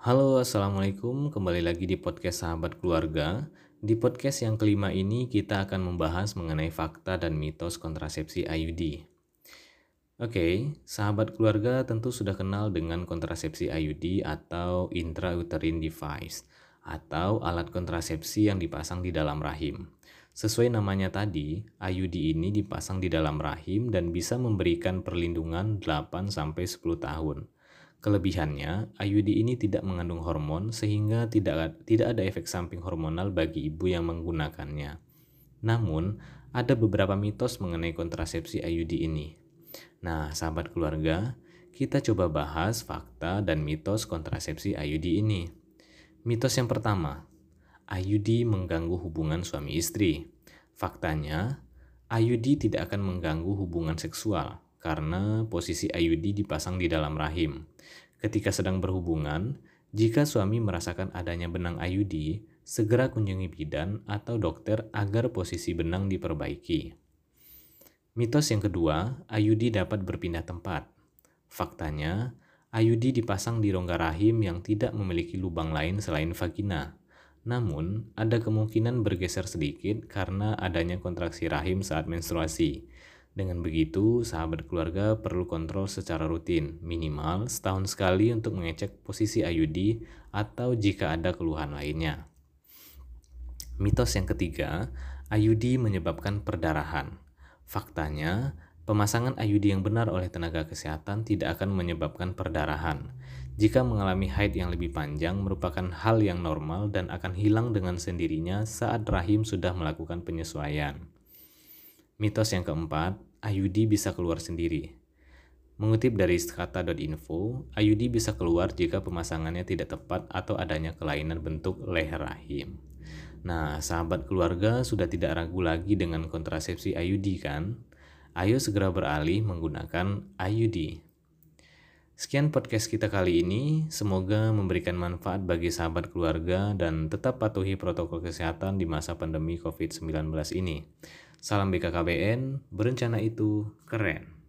Halo, assalamualaikum. Kembali lagi di podcast Sahabat Keluarga. Di podcast yang kelima ini, kita akan membahas mengenai fakta dan mitos kontrasepsi IUD. Oke, sahabat keluarga tentu sudah kenal dengan kontrasepsi IUD atau intrauterine device, atau alat kontrasepsi yang dipasang di dalam rahim. Sesuai namanya tadi, IUD ini dipasang di dalam rahim dan bisa memberikan perlindungan 8-10 tahun. Kelebihannya, IUD ini tidak mengandung hormon sehingga tidak, tidak ada efek samping hormonal bagi ibu yang menggunakannya. Namun, ada beberapa mitos mengenai kontrasepsi IUD ini. Nah, sahabat keluarga, kita coba bahas fakta dan mitos kontrasepsi IUD ini. Mitos yang pertama, IUD mengganggu hubungan suami istri. Faktanya, IUD tidak akan mengganggu hubungan seksual karena posisi IUD dipasang di dalam rahim. Ketika sedang berhubungan, jika suami merasakan adanya benang IUD, segera kunjungi bidan atau dokter agar posisi benang diperbaiki. Mitos yang kedua, IUD dapat berpindah tempat. Faktanya, IUD dipasang di rongga rahim yang tidak memiliki lubang lain selain vagina. Namun, ada kemungkinan bergeser sedikit karena adanya kontraksi rahim saat menstruasi. Dengan begitu, sahabat keluarga perlu kontrol secara rutin, minimal setahun sekali untuk mengecek posisi IUD atau jika ada keluhan lainnya. Mitos yang ketiga, IUD menyebabkan perdarahan. Faktanya, pemasangan IUD yang benar oleh tenaga kesehatan tidak akan menyebabkan perdarahan. Jika mengalami haid yang lebih panjang merupakan hal yang normal dan akan hilang dengan sendirinya saat rahim sudah melakukan penyesuaian. Mitos yang keempat, IUD bisa keluar sendiri. Mengutip dari skata.info, IUD bisa keluar jika pemasangannya tidak tepat atau adanya kelainan bentuk leher rahim. Nah, sahabat keluarga sudah tidak ragu lagi dengan kontrasepsi IUD kan? Ayo segera beralih menggunakan IUD. Sekian podcast kita kali ini, semoga memberikan manfaat bagi sahabat keluarga dan tetap patuhi protokol kesehatan di masa pandemi COVID-19 ini. Salam BKKBN, berencana itu keren.